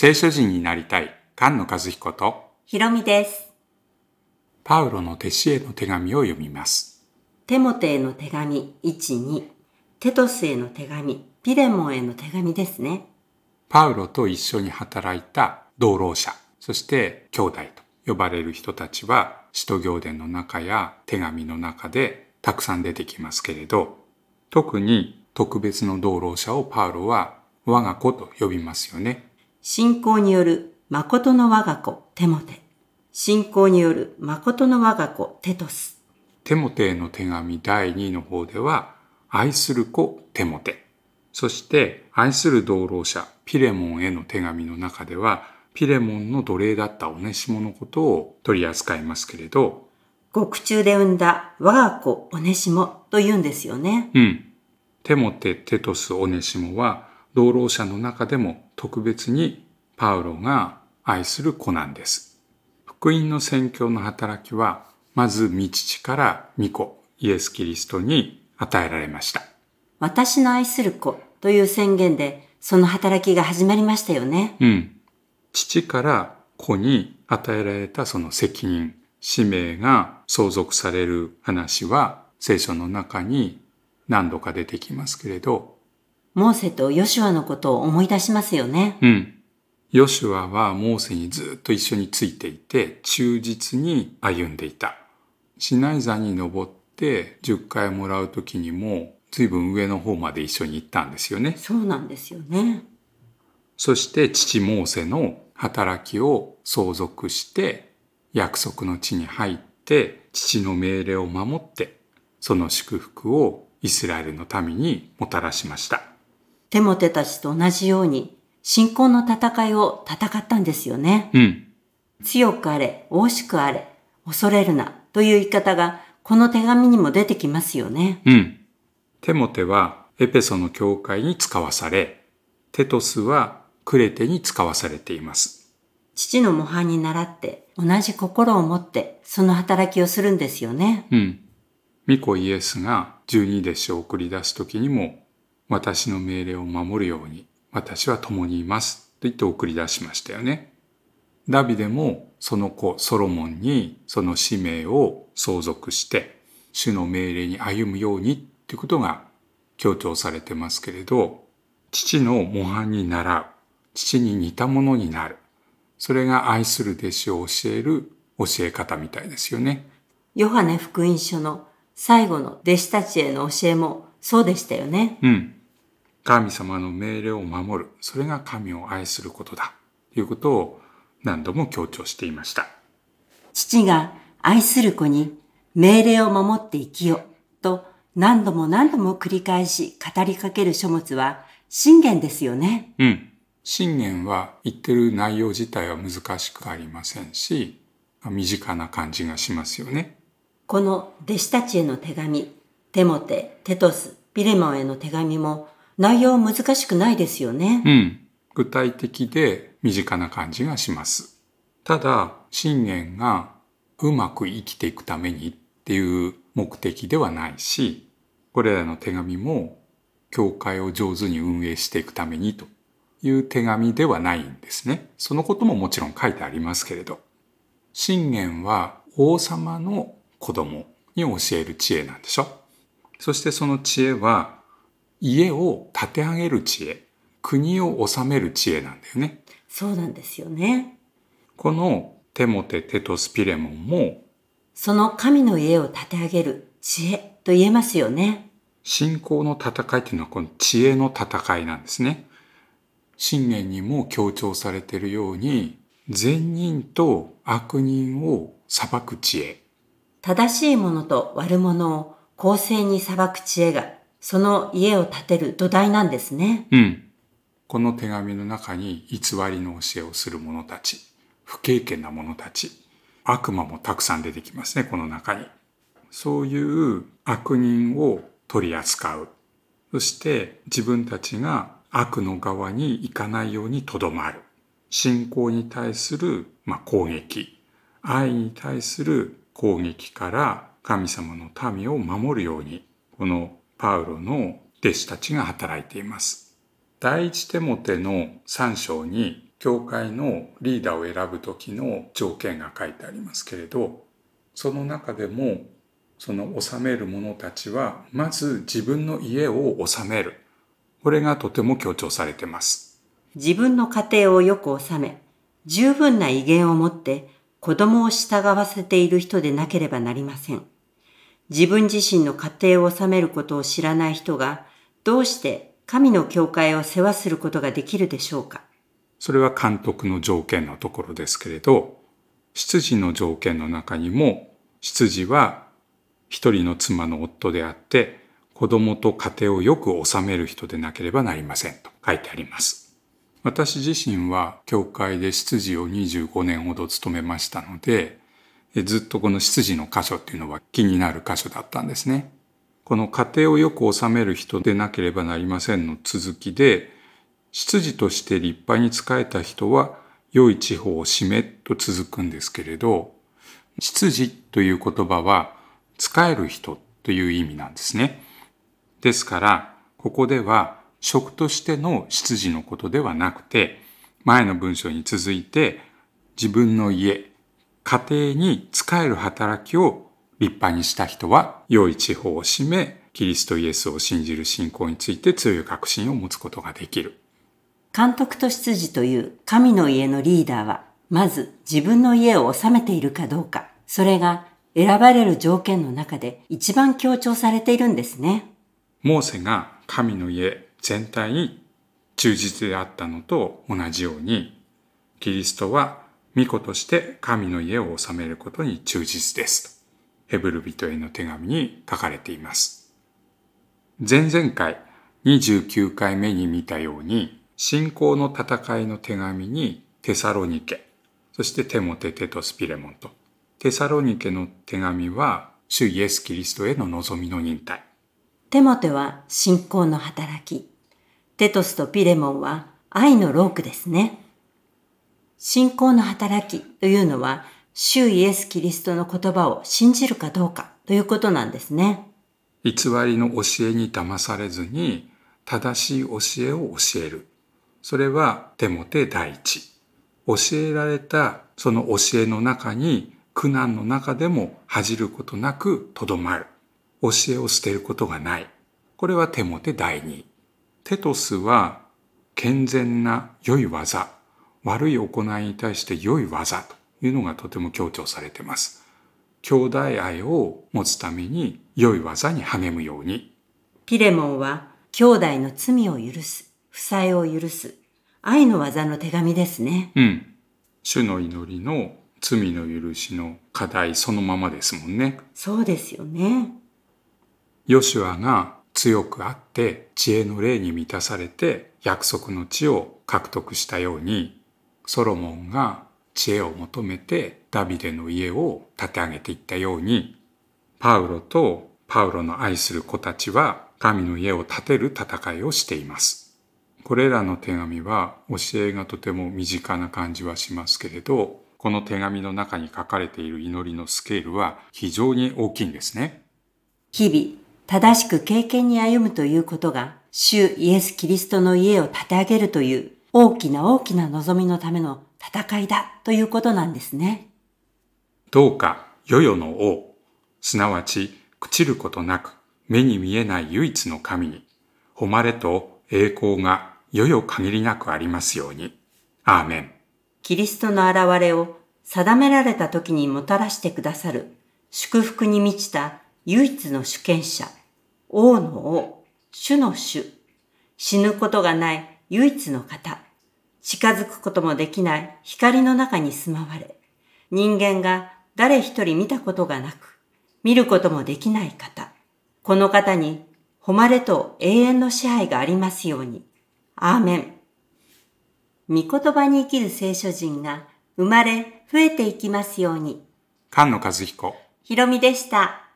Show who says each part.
Speaker 1: 聖書人になりたい菅野和彦と
Speaker 2: ひろみです。
Speaker 1: パウロの弟子への手紙を読みます。
Speaker 2: テモテへの手紙1、2、テトスへの手紙、ピレモンへの手紙ですね。
Speaker 1: パウロと一緒に働いた同労者、そして兄弟と呼ばれる人たちは、使徒行伝の中や手紙の中でたくさん出てきますけれど、特に特別の同労者をパウロは我が子と呼びますよね。
Speaker 2: 信仰による誠の我が子、テモテ。信仰による誠の我が子、テトス。
Speaker 1: テモテへの手紙第2の方では、愛する子テモテ。そして、愛する同労者ピレモンへの手紙の中では、ピレモンの奴隷だったオネシモのことを取り扱いますけれど、
Speaker 2: 獄中で産んだ我が子、オネシモと言うんですよね。
Speaker 1: うん。テモテ、テトス、オネシモは、同労者の中でも特別にパウロが愛する子なんです。福音の宣教の働きは、まず御父から御子、イエス・キリストに与えられました。
Speaker 2: 私の愛する子という宣言で、その働きが始まりましたよね。
Speaker 1: うん。父から子に与えられたその責任、使命が相続される話は聖書の中に何度か出てきますけれど、
Speaker 2: モーセとヨシュアのことを思い出しますよね。
Speaker 1: うん。ヨシュアはモーセにずっと一緒についていて、忠実に歩んでいた。シナイ山に登って10回もらう時にも、随分上の方まで一緒に行ったんですよね。
Speaker 2: そうなんですよね。
Speaker 1: そして父モーセの働きを相続して約束の地に入って父の命令を守ってその祝福をイスラエルの民にもたらしました。
Speaker 2: テモテたちと同じように、信仰の戦いを戦ったんですよね。
Speaker 1: うん。
Speaker 2: 強くあれ、大しくあれ、恐れるな、という言い方が、この手紙にも出てきますよね。
Speaker 1: うん。テモテはエペソの教会に使わされ、テトスはクレテに使わされています。
Speaker 2: 父の模範に倣って、同じ心を持って、その働きをするんですよね。
Speaker 1: うん。ミコイエスが十二弟子を送り出す時にも、私の命令を守るように、私は共にいます。と言って送り出しましたよね。ダビデもその子ソロモンにその使命を相続して、主の命令に歩むようにっていうことが強調されてますけれど、父の模範に倣う、父に似たものになる。それが愛する弟子を教える教え方みたいですよね。
Speaker 2: ヨハネ福音書の最後の弟子たちへの教えもそうでしたよね。
Speaker 1: うん。神様の命令を守る。それが神を愛することだ。ということを何度も強調していました。
Speaker 2: 父が愛する子に命令を守って生きよと何度も何度も繰り返し語りかける書物は信玄ですよね。
Speaker 1: うん。信玄は言ってる内容自体は難しくありませんし、身近な感じがしますよね。
Speaker 2: この弟子たちへの手紙、テモテ、テトス、ピレモンへの手紙も内容難しくないですよね。
Speaker 1: うん。具体的で身近な感じがします。ただ、信玄がうまく生きていくためにっていう目的ではないし、これらの手紙も教会を上手に運営していくためにという手紙ではないんですね。そのことももちろん書いてありますけれど。信玄は王様の子供に教える知恵なんでしょそしてその知恵は家を建て上げる知恵、国を治める知恵なんだよね。
Speaker 2: そうなんですよね。
Speaker 1: このテモテ・テトス・ピレモンも
Speaker 2: その神の家を建て上げる知恵と言えますよね。
Speaker 1: 信仰の戦いというのはこの知恵の戦いなんですね。信玄にも強調されているように善人と悪人を裁く知恵。
Speaker 2: 正しいものと悪者を公正に裁く知恵が、その家を建てる土台なんですね。
Speaker 1: うん。この手紙の中に偽りの教えをする者たち、不経験な者たち、悪魔もたくさん出てきますね、この中に。そういう悪人を取り扱う。そして自分たちが悪の側に行かないようにとどまる。信仰に対する、まあ、攻撃。愛に対する攻撃から神様の民を守るように、このパウロの弟子たちが働いています。第一テモテの3章に教会のリーダーを選ぶ時の条件が書いてありますけれどその中でもその治める者たちはまず自分の家を治めるこれがとても強調されてます
Speaker 2: 自分の家庭をよく治め十分な威厳を持って子供を従わせている人でなければなりません。自分自身の家庭を治めることを知らない人がどうして神の教会を世話することができるでしょうか？
Speaker 1: それは監督の条件のところですけれど、執事の条件の中にも、執事は一人の妻の夫であって、子供と家庭をよく治める人でなければなりませんと書いてあります。私自身は教会で執事を25年ほど務めましたので、ずっとこの執事の箇所っていうのは気になる箇所だったんですね。この家庭をよく治める人でなければなりませんの続きで、執事として立派に仕えた人は良い地方を占めと続くんですけれど、執事という言葉は仕える人という意味なんですね。ですから、ここでは職としての執事のことではなくて、前の文章に続いて自分の家、家庭に仕える働きを立派にした人は良い地方を占め、キリストイエスを信じる信仰について強い確信を持つことができる。
Speaker 2: 監督と執事という神の家のリーダーは、まず自分の家を治めているかどうか、それが選ばれる条件の中で一番強調されているんですね。
Speaker 1: モーセが神の家全体に忠実であったのと同じように、キリストは御子として神の家を治めることに忠実ですと、ヘブル人への手紙に書かれています。前々回29回目に見たように、信仰の戦いの手紙にテサロニケ、そしてテモテテトスピレモンと。テサロニケの手紙は、主イエス・キリストへの望みの忍耐。
Speaker 2: テモテは信仰の働き。テトスとピレモンは愛のロークですね。信仰の働きというのは、主イエス・キリストの言葉を信じるかどうかということなんですね。
Speaker 1: 偽りの教えに騙されずに、正しい教えを教える。それはテモテ第一。教えられたその教えの中に苦難の中でも恥じることなくとどまる。教えを捨てることがない。これはテモテ第二。テトスは健全な良い技、悪い行いに対して良い技というのがとても強調されています。兄弟愛を持つために良い技に励むように。
Speaker 2: ピレモンは兄弟の罪を許す。負債を許す。愛の技の手紙ですね。
Speaker 1: うん。主の祈りの罪の許しの課題そのままですもんね。
Speaker 2: そうですよね。
Speaker 1: ヨシュアが強くあって知恵の霊に満たされて約束の地を獲得したように、ソロモンが知恵を求めてダビデの家を建て上げていったように、パウロとパウロの愛する子たちは神の家を建てる戦いをしています。これらの手紙は教えがとても身近な感じはしますけれど、この手紙の中に書かれている祈りのスケールは非常に大きいんですね。
Speaker 2: 日々、正しく経験に歩むということが、主イエス・キリストの家を建て上げるという大きな大きな望みのための戦いだということなんですね。
Speaker 1: どうか、世々の王、すなわち、朽ちることなく、目に見えない唯一の神に、誉れと栄光が世々限りなくありますように。アーメン。
Speaker 2: キリストの現れを定められた時にもたらしてくださる祝福に満ちた唯一の主権者、王の王、主の主、死ぬことがない唯一の方、近づくこともできない光の中に住まわれ、人間が誰一人見たことがなく、見ることもできない方、この方に誉れと永遠の支配がありますように。アーメン。御言葉に生きる聖書人が生まれ増えていきますように。
Speaker 1: 菅野和彦。
Speaker 2: ひろみでした。